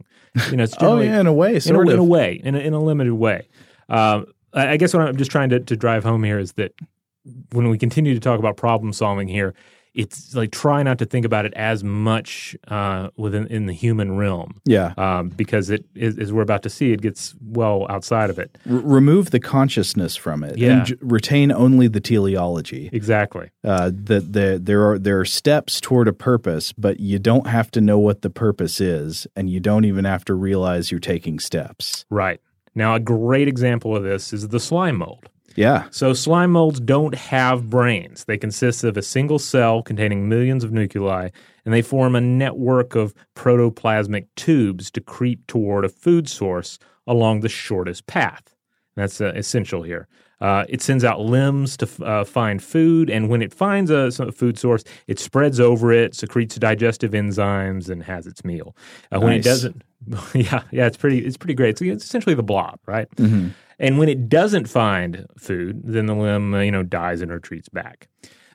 You know, oh yeah, in a way, in a, in a, way, in a, in a limited way. Uh, I guess what I'm just trying to, to drive home here is that when we continue to talk about problem solving here, it's like try not to think about it as much uh, within in the human realm. Yeah, um, because it as we're about to see, it gets well outside of it. R- remove the consciousness from it. Yeah. and j- retain only the teleology. Exactly. Uh, that the, there are there are steps toward a purpose, but you don't have to know what the purpose is, and you don't even have to realize you're taking steps. Right. Now, a great example of this is the slime mold. Yeah. So slime molds don't have brains. They consist of a single cell containing millions of nuclei, and they form a network of protoplasmic tubes to creep toward a food source along the shortest path. That's uh, essential here. Uh, it sends out limbs to uh, find food, and when it finds a, a, food source, it spreads over it, secretes digestive enzymes, and has its meal. Uh, when it doesn't, yeah, yeah, it's pretty, it's pretty great. So it's essentially the blob, right? Mm-hmm. And when it doesn't find food, then the limb, uh, you know, dies and retreats back.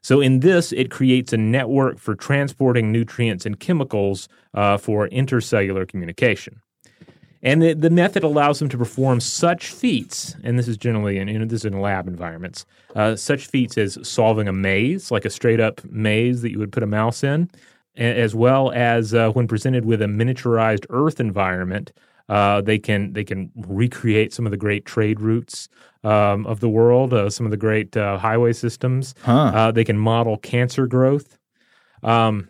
So in this, it creates a network for transporting nutrients and chemicals uh, for intercellular communication. And the, the method allows them to perform such feats, and this is generally in, you know, this is in lab environments, uh, such feats as solving a maze, like a straight up maze that you would put a mouse in, as well as uh, when presented with a miniaturized Earth environment, uh, they can they can recreate some of the great trade routes um, of the world, uh, some of the great uh, highway systems. Huh. Uh, they can model cancer growth. Um,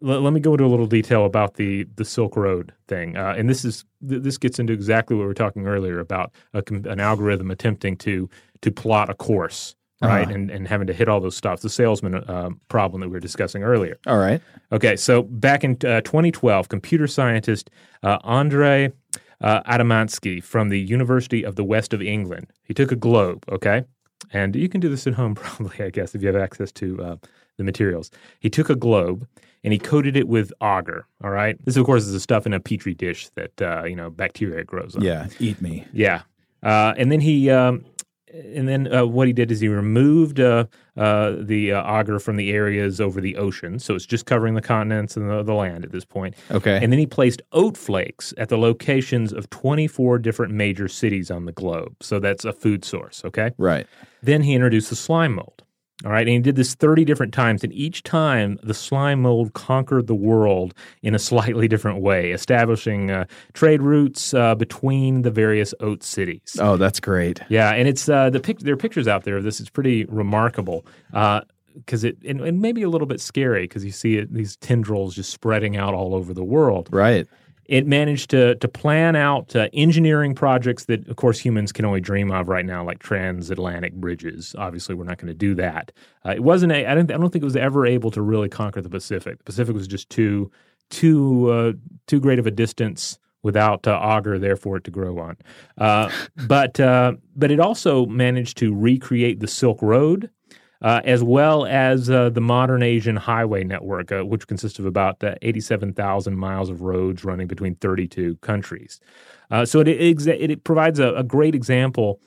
let, let me go into a little detail about the the Silk Road thing, uh, and this is th- this gets into exactly what we were talking earlier about a, an algorithm attempting to to plot a course, right, Uh-huh. and and having to hit all those stops. The salesman uh, problem that we were discussing earlier. All right. Okay, so back in uh, 2012, computer scientist uh, Andrei uh, Adamatzky from the University of the West of England, he took a globe, okay? And you can do this at home probably, I guess, if you have access to uh, the materials. He took a globe and he coated it with agar, all right? This, of course, is the stuff in a petri dish that, uh, you know, bacteria grows on. Yeah. Eat me. Yeah. Uh, and then he, um, and then uh, what he did is he removed uh, uh, the uh, agar from the areas over the ocean, so it's just covering the continents and the, the land at this point. Okay. And then he placed oat flakes at the locations of 24 different major cities on the globe. So that's a food source. Okay. right. Then he introduced the slime mold. All right. And he did this 30 different times. And each time the slime mold conquered the world in a slightly different way, establishing uh, trade routes uh, between the various oat cities. Oh, that's great. Yeah. And it's uh, the pic- there are pictures out there of this. It's pretty remarkable. because it and, and maybe a little bit scary because you see it, these tendrils just spreading out all over the world Right. It managed to to plan out uh, engineering projects that, of course, humans can only dream of right now, like transatlantic bridges. Obviously, we're not going to do that. Uh, it wasn't. A, I don't. I don't think it was ever able to really conquer the Pacific. The Pacific was just too too uh, too great of a distance without uh, agar there for it to grow on. Uh, but uh, but it also managed to recreate the Silk Road uh, as well as uh, the modern Asian highway network, uh, which consists of about uh, 87,000 miles of roads running between 32 countries. Uh, so it, exa- it provides a, a great example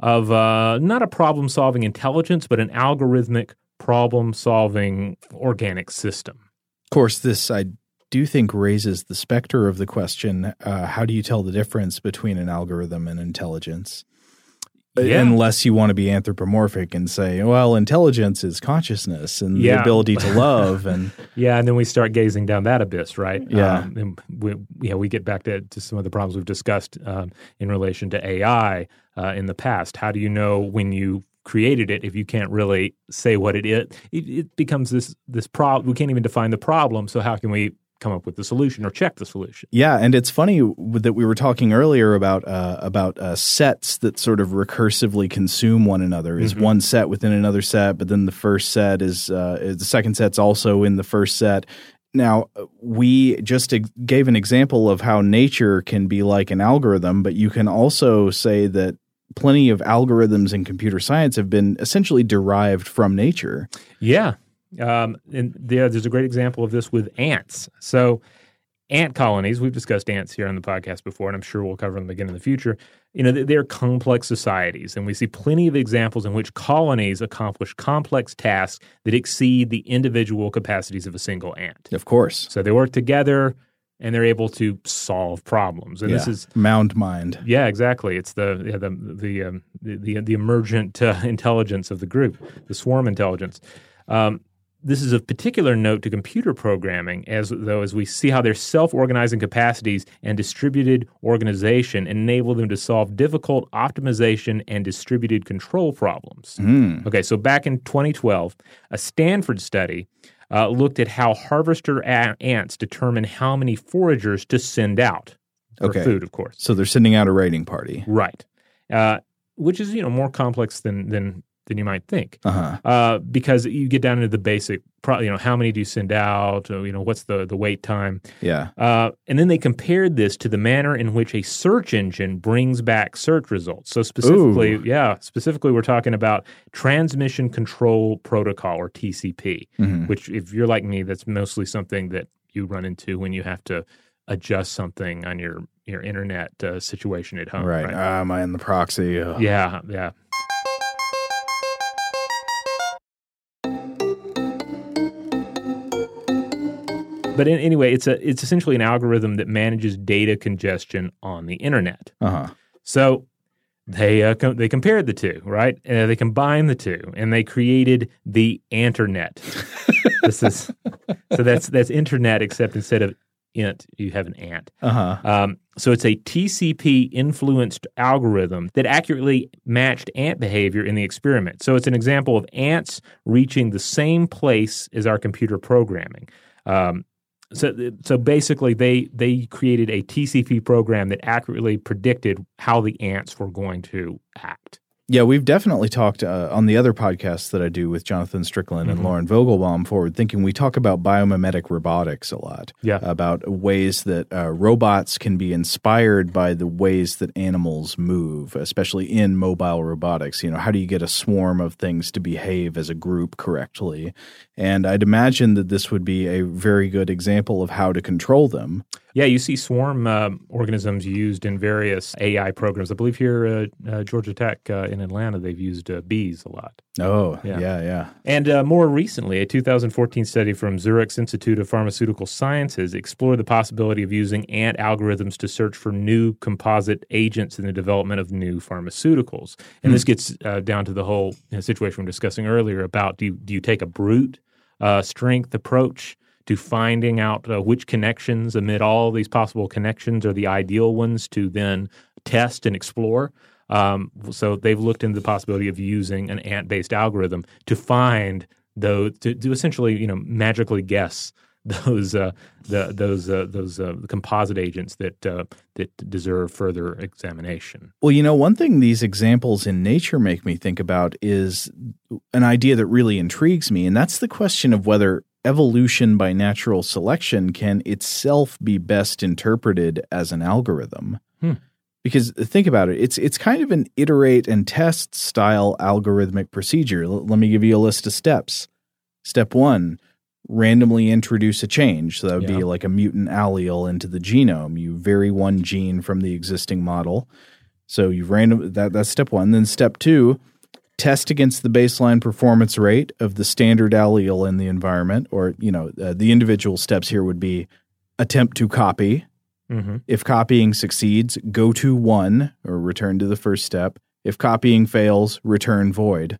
of uh, not a problem solving intelligence, but an algorithmic problem solving organic system. Of course, this I do think raises the specter of the question: How do you tell the difference between an algorithm and intelligence? Yeah. Unless you want to be anthropomorphic and say, well, intelligence is consciousness and the ability to love, and Yeah, and then we start gazing down that abyss, right? Yeah. um, and we, yeah, we get back to, to some of the problems we've discussed um, in relation to AI uh, in the past. How do you know when you created it if you can't really say what it is? It, it becomes this this problem. We can't even define the problem. So how can we come up with the solution or check the solution? Yeah, and it's funny that we were talking earlier about uh, about uh, sets that sort of recursively consume one another. Is one set within another set, but then the first set is, uh, is the second set's also in the first set. Now we just ex- gave an example of how nature can be like an algorithm, but you can also say that plenty of algorithms in computer science have been essentially derived from nature. Yeah. Um, and there, there's a great example of this with ants. So, ant colonies, we've discussed ants here on the podcast before, and I'm sure we'll cover them again in the future. You know, they're complex societies, and we see plenty of examples in which colonies accomplish complex tasks that exceed the individual capacities of a single ant. Of course, So, they work together and they're able to solve problems. And this is mound mind. yeah, exactly. It's the yeah, the the um, the, the the emergent uh, intelligence of the group, the swarm intelligence. Um, this is of particular note to computer programming, as though as we see how their self-organizing capacities and distributed organization enable them to solve difficult optimization and distributed control problems. Okay, so back in 2012, a Stanford study uh, looked at how harvester ants determine how many foragers to send out for Okay. food, of course. So they're sending out a raiding party. Right. Uh, which is, you know, more complex than than than you might think. Uh huh. Uh, because you get down into the basic, pro- you know, how many do you send out? Or, you know, what's the the wait time? Yeah. Uh, and then they compared this to the manner in which a search engine brings back search results. So specifically, Ooh. yeah, specifically, we're talking about transmission control protocol or TCP, Mhm. which, if you're like me, that's mostly something that you run into when you have to adjust something on your your internet uh, situation at home. Right. Ah, am I in the proxy? Ugh. Yeah, yeah. But in, anyway, it's a it's essentially an algorithm that manages data congestion on the internet. Uh huh. So they uh, com- they compared the two, right? Uh, they combined the two, and they created the anternet. this is so that's that's anternet, except instead of int, you have an ant. Uh huh. Um, so it's a TCP influenced algorithm that accurately matched ant behavior in the experiment. So it's an example of ants reaching the same place as our computer programming. Um, so, so basically, they they created a TCP program that accurately predicted how the ants were going to act. Yeah, we've definitely talked uh, on the other podcasts that I do with Jonathan Strickland and Mhm. Lauren Vogelbaum, Forward Thinking. We talk about biomimetic robotics a lot. Yeah. About ways that uh, robots can be inspired by the ways that animals move, especially in mobile robotics. You know, how do you get a swarm of things to behave as a group correctly? And I'd imagine that this would be a very good example of how to control them. Yeah, you see swarm um organisms used in various AI programs. I believe here, uh, uh, Georgia Tech uh, in Atlanta, they've used uh, bees a lot. Oh, Yeah. yeah, yeah. And uh, more recently, a 2014 study from Zurich's Institute of Pharmaceutical Sciences explored the possibility of using ant algorithms to search for new composite agents in the development of new pharmaceuticals. And this gets uh, down to the whole situation we were discussing earlier about do you, do you take a brute uh, strength approach to finding out uh, which connections amid all these possible connections are the ideal ones to then test and explore? Um, so they've looked into the possibility of using an ant-based algorithm to find those to, to essentially you know magically guess those uh, the, those uh, those uh, composite agents that uh, that deserve further examination. Well, you know, one thing these examples in nature make me think about is an idea that really intrigues me, and that's the question of whether evolution by natural selection can itself be best interpreted as an algorithm. Hmm. Because think about it, it's it's kind of an iterate and test style algorithmic procedure. L- let me give you a list of steps. Step one, randomly introduce a change. So that would be like a mutant allele into the genome. You vary one gene from the existing model. So you random that that's step one. Then step two, test against the baseline performance rate of the standard allele in the environment, or you know uh, the individual steps here would be attempt to copy. Mm-hmm. If copying succeeds, go to one or return to the first step. If copying fails, return void.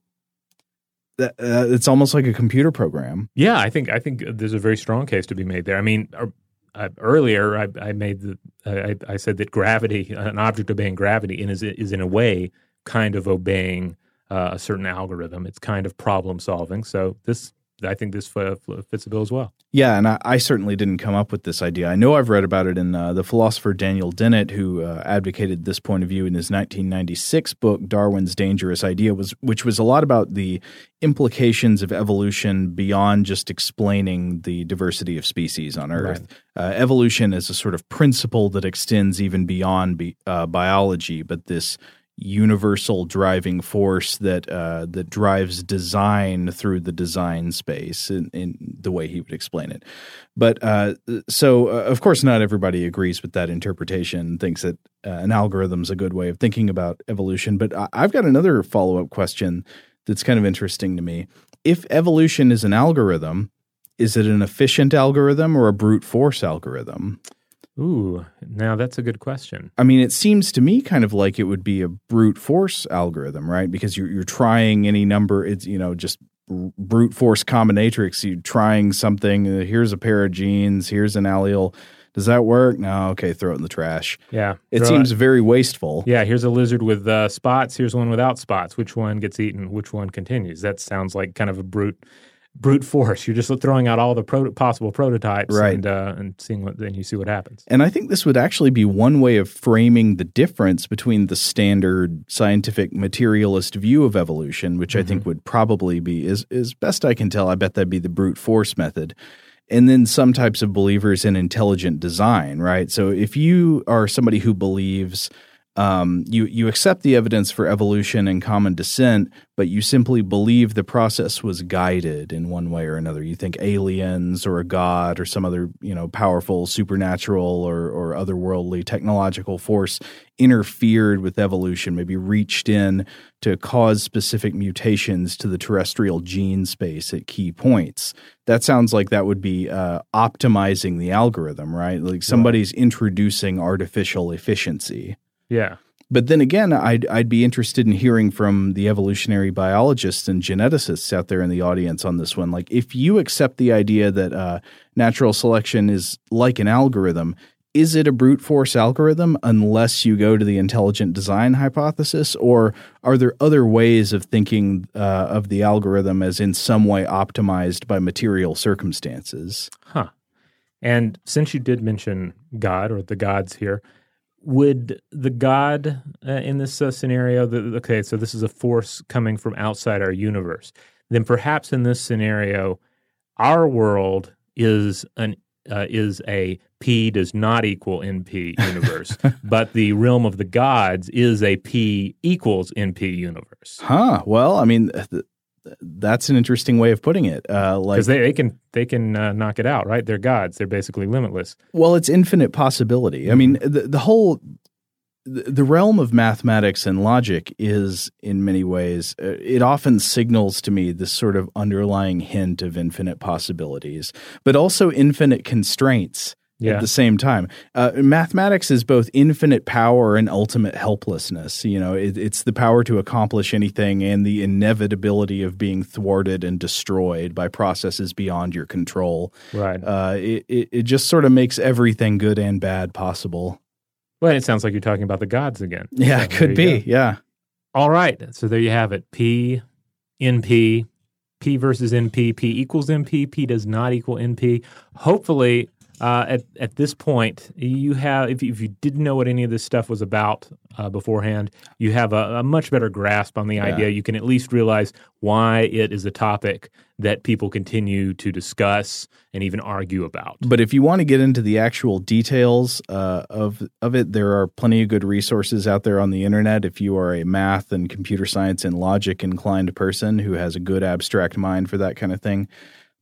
That, uh, it's almost like a computer program. Yeah, I think I think there's a very strong case to be made there. I mean, uh, uh, earlier I, I made the I, I said that gravity, an object obeying gravity, in is is in a way kind of obeying uh, a certain algorithm. It's kind of problem solving. So this, I think, this f- fits the bill as well. Yeah, and I, I certainly didn't come up with this idea. I know I've read about it in uh, the philosopher Daniel Dennett, who uh, advocated this point of view in his 1996 book "Darwin's Dangerous Idea," was which was a lot about the implications of evolution beyond just explaining the diversity of species on Earth. Uh, evolution is a sort of principle that extends even beyond be, uh, biology, but this universal driving force that uh, that drives design through the design space in, in the way he would explain it. But uh, so, uh, of course, not everybody agrees with that interpretation. Thinks that uh, an algorithm's a good way of thinking about evolution. But I- I've got another follow up question that's kind of interesting to me. If evolution is an algorithm, is it an efficient algorithm or a brute force algorithm? Ooh, now that's a good question. I mean, it seems to me kind of like it would be a brute force algorithm, right? Because you're you're trying any number. It's you know just brute force combinatrix. You're trying something. uh, Here's a pair of genes. Here's an allele. Does that work? No. Okay, throw it in the trash. Yeah, It seems very wasteful. Yeah, here's a lizard with uh, spots. Here's one without spots. Which one gets eaten? Which one continues? That sounds like kind of a brute, brute force. You're just throwing out all the pro- possible prototypes, Right. And uh, and seeing what then you see what happens. And I think this would actually be one way of framing the difference between the standard scientific materialist view of evolution, which I think would probably be, as, as best I can tell, I bet that'd be the brute force method. And then some types of believers in intelligent design, right? So if you are somebody who believes um, you you accept the evidence for evolution and common descent, but you simply believe the process was guided in one way or another. You think aliens or a god or some other you know powerful supernatural or or otherworldly technological force interfered with evolution, maybe reached in to cause specific mutations to the terrestrial gene space at key points. That sounds like that would be uh, optimizing the algorithm, right? Like somebody's introducing artificial efficiency. Yeah. But then again, I'd I'd be interested in hearing from the evolutionary biologists and geneticists out there in the audience on this one. Like, if you accept the idea that uh, natural selection is like an algorithm, is it a brute force algorithm unless you go to the intelligent design hypothesis, or are there other ways of thinking uh, of the algorithm as in some way optimized by material circumstances? Huh. And since you did mention God or the gods here, would the God uh, in this uh, scenario, the, okay, so this is a force coming from outside our universe, then perhaps in this scenario, our world is an uh, is a P does not equal NP universe, but the realm of the gods is a P equals NP universe. Huh. Well, I mean, th- that's an interesting way of putting it. Uh, like Because they, they can they can uh, knock it out, right? They're gods. They're basically limitless. Well, it's infinite possibility. I mean, the, the whole the the realm of mathematics and logic is in many ways uh, it often signals to me this sort of underlying hint of infinite possibilities but also infinite constraints Yeah. at the same time uh, mathematics is both infinite power and ultimate helplessness you know it, it's the power to accomplish anything and the inevitability of being thwarted and destroyed by processes beyond your control Right. uh, it, it, it just sort of makes everything good and bad possible. well, it sounds like you're talking about the gods again. Yeah, So it could be. go. Yeah. All right. So there you have it. P, NP, P versus NP. P equals NP. P does not equal NP. Hopefully, uh, at at this point, you have if you, if you didn't know what any of this stuff was about uh, beforehand, you have a, a much better grasp on the idea. You can at least realize why it is a topic that people continue to discuss and even argue about. But if you want to get into the actual details uh, of of it, there are plenty of good resources out there on the internet. If you are a math and computer science and logic inclined person who has a good abstract mind for that kind of thing.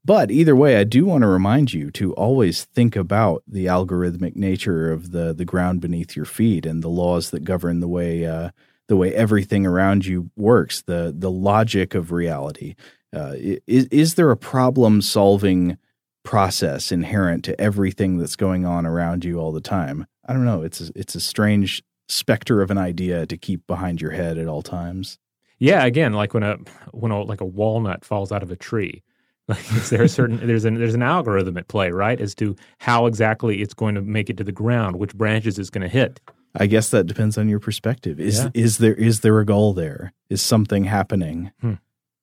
But either way, I do want to remind you to always think about the algorithmic nature of the the ground beneath your feet and the laws that govern the way uh, the way everything around you works. The the logic of reality. Uh, is is there a problem solving process inherent to everything that's going on around you all the time? I don't know. It's a, it's a strange specter of an idea to keep behind your head at all times. Yeah, again, like when a when a like a walnut falls out of a tree. Like is there a certain there's an there's an algorithm at play, right, as to how exactly it's going to make it to the ground, which branches it's going to hit. I guess that depends on your perspective. Is Yeah. is there is there a goal there? Is something happening, Hmm.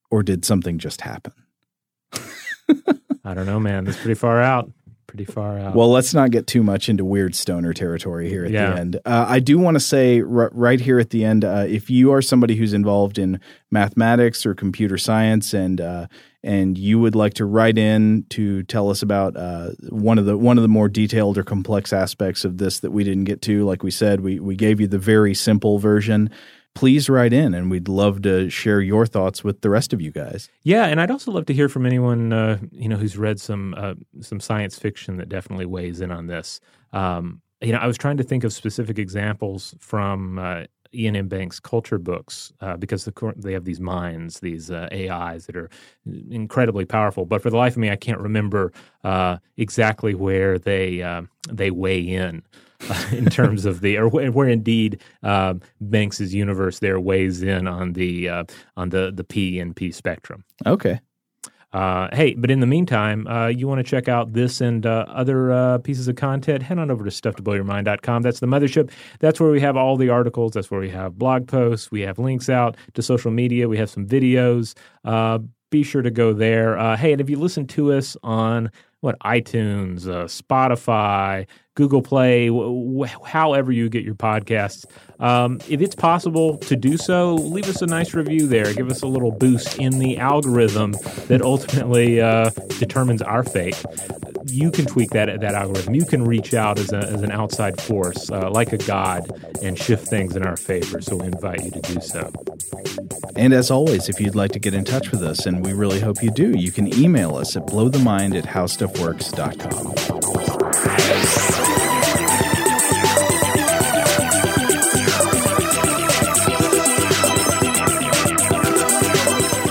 or did something just happen? I don't know, man. That's pretty far out. Pretty far out. Well, let's not get too much into weird stoner territory here at Yeah. the end. Uh, I do want to say r- right here at the end, uh, if you are somebody who's involved in mathematics or computer science, and uh, and you would like to write in to tell us about uh, one of the one of the more detailed or complex aspects of this that we didn't get to, like we said, we we gave you the very simple version. Please write in, and we'd love to share your thoughts with the rest of you guys. yeah, and I'd also love to hear from anyone uh, you know who's read some uh, some science fiction that definitely weighs in on this. Um, you know, I was trying to think of specific examples from uh, Iain M. Banks' culture books uh, because the, they have these minds, these uh, AIs that are incredibly powerful. But for the life of me, I can't remember uh, exactly where they uh, they weigh in. uh, in terms of the or where, where indeed uh, Banks's universe there weighs in on the uh, on the the P and P spectrum. Okay. Uh, hey, but in the meantime, uh, you want to check out this and uh, other uh, pieces of content, head on over to stufftoblowyourmind.com. That's the mothership. That's where we have all the articles. That's where we have blog posts. We have links out to social media. We have some videos. Uh, be sure to go there. Uh, hey, and if you listen to us on what iTunes, Spotify, Google Play, w- w- however you get your podcasts, um, if it's possible to do so, leave us a nice review there. Give us a little boost in the algorithm that ultimately uh, determines our fate. you can tweak that that algorithm. You can reach out as, a, as an outside force, uh, like a god, and shift things in our favor. So we invite you to do so. And as always, if you'd like to get in touch with us, and we really hope you do, you can email us at blowthemind at howstuffworks.com.